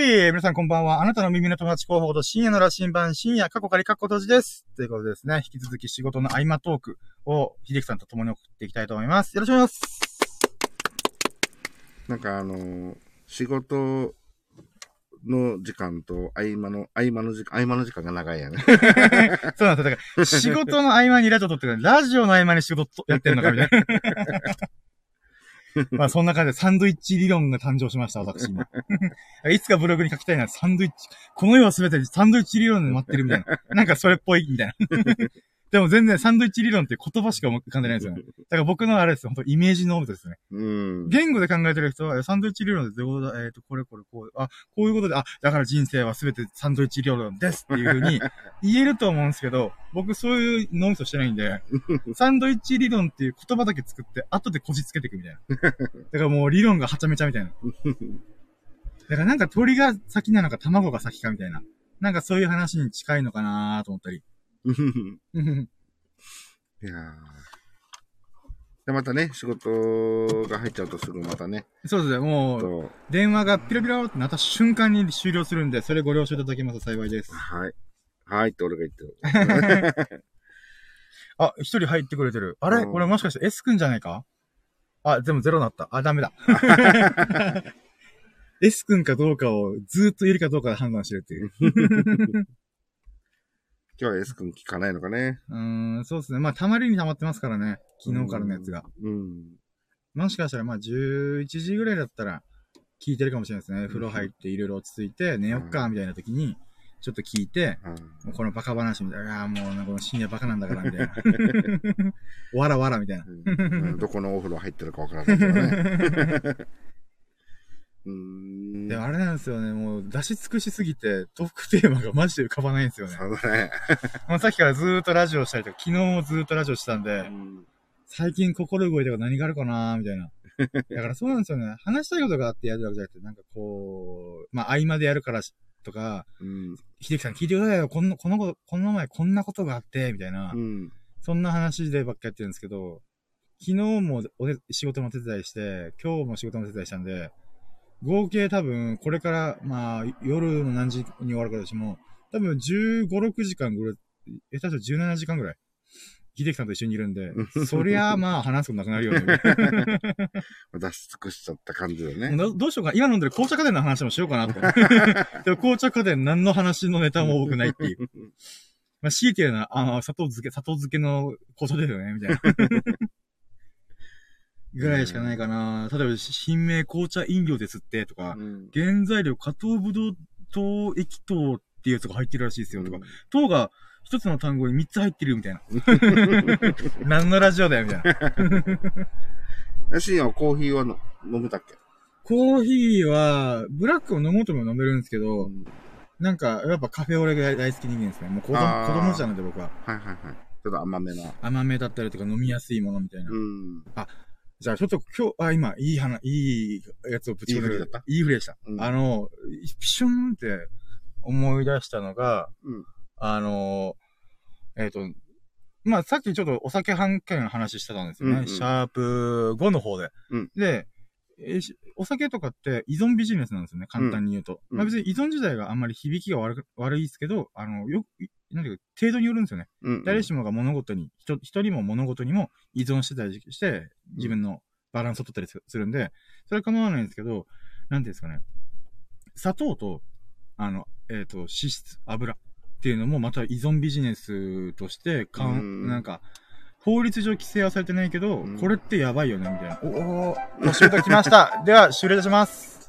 はい皆さんこんばんは。あなたの耳の友達候補と深夜の羅針盤、深夜過去仮過去閉じです。ということでですね、引き続き仕事の合間トークを、秀樹さんと共に送っていきたいと思います。よろしくお願いします。なんかあのー仕事の時間と合間の、合間の時間、合間の時間が長いやね。そうなんですよ。だから、仕事の合間にラジオ撮ってるラジオの合間に仕事やってるのかみたいな。まあそんな感じでサンドイッチ理論が誕生しました、私今。いつかブログに書きたいな、サンドイッチ。この世は全てサンドイッチ理論で待ってるみたいな。なんかそれっぽいみたいな。でも全然サンドイッチ理論って言葉しか浮かんでないんですよね。だから僕のあれですよ、本当イメージノートですね。うん。言語で考えてる人は、えサンドイッチ理論でどうだえっ、と、これこれこう、あ、こういうことで、あ、だから人生はすべてサンドイッチ理論ですっていう風に 言えると思うんですけど、僕そういう脳みそしてないんで、サンドイッチ理論っていう言葉だけ作って、後でこじつけていくみたいな。だからもう理論がはちゃめちゃみたいな。だからなんか鳥が先なのか卵が先かみたいな。なんかそういう話に近いのかなと思ったり。いやーで、またね、仕事が入っちゃうとすぐまたね、そうですね、もう、と、電話がピロピロってなった瞬間に終了するんで、それご了承いただけますと幸いです。はい。はいって俺が言ってる。あ、一人入ってくれてる。あれ？うんこれもしかして S 君じゃないか？あ、でもゼロになった。あ、ダメだ。S 君かどうかをずーっといるかどうかで判断してるっていう。今日は S 君聞かないのかね。うーん、そうですね。まあ、たまりに溜まってますからね。昨日からのやつが。うん。もしかしたら、まあ、11時ぐらいだったら、聞いてるかもしれないですね。風呂入っていろいろ落ち着いて、寝よっか、みたいな時に、ちょっと聞いて、うん。もうこのバカ話みたいな、ああ、もうなんかこの深夜バカなんだから、みたいな。わらわら、みたいな。うんどこのお風呂入ってるかわからないけどね。うーん。で、あれなんですよね、もう出し尽くしすぎて、トークテーマがマジで浮かばないんですよね。そうだね。もうさっきからずーっとラジオしたりとか、昨日もずーっとラジオしたんで、うん最近心動いたこと何があるかなーみたいな。だからそうなんですよね。話したいことがあってやるわけじゃなくて、なんかこう、まあ合間でやるからしとか、うん。秀樹さん聞いてくださいよ、こんな、このこと、この前こんなことがあって、みたいな、うん。そんな話でばっかやってるんですけど、昨日もお手仕事のお手伝いして、今日も仕事のお手伝いしたんで、合計多分、これから、まあ、夜の何時に終わるかとしても、多分15、6時間ぐらい、え、多分17時間ぐらい、秀樹さんと一緒にいるんで、そりゃあまあ話すことなくなるよね。出し尽くしちゃった感じだよね。どどうしようか。今飲んでる紅茶家電の話もしようかなと。でも紅茶家電何の話のネタも多くないっていう。まあ、強いて言うのは、あの、砂糖漬け、砂糖漬けのことですよね、みたいな。ぐらいしかないかな。例えば、品名紅茶飲料ですって、とか、うん。原材料加糖ぶどう糖液糖っていうやつが入ってるらしいですよ、とか。糖が一つの単語に三つ入ってるみたいな。何のラジオだよ、みたいな。深夜はコーヒーはの飲めたっけ？コーヒーは、ブラックを飲もうとも飲めるんですけど、うんなんか、やっぱカフェオレが大好き人間ですね。もう子供、あー子供じゃなので僕は。はいはいはい。ちょっと甘めな。甘めだったりとか飲みやすいものみたいな。うん。じゃあちょっと今日、あ、今、いい話、いいやつをぶち込んでた。いい振りでした？うん。あの、ピシュンって思い出したのが、うん。あの、えっ、と、まあ、さっきちょっとお酒半券の話してたんですよね。うんうん。シャープ5の方で。うん。で、えーしお酒とかって依存ビジネスなんですよね、簡単に言うと。うん。まあ別に依存自体があんまり響きが悪く悪いですけど、あの、よなんていうか、程度によるんですよね。うん。誰しもが物事に、人、人にも物事にも依存してたりして、自分のバランスを取ったりすするんで、それは構わないんですけど、なんていうんですかね。砂糖と、あの、えっ、と、脂質、油っていうのもまた依存ビジネスとして、かうんん、なんか、法律上規制はされてないけど、うんこれってやばいよね、みたいな。おお、お仕事来ました。では、終了いたします。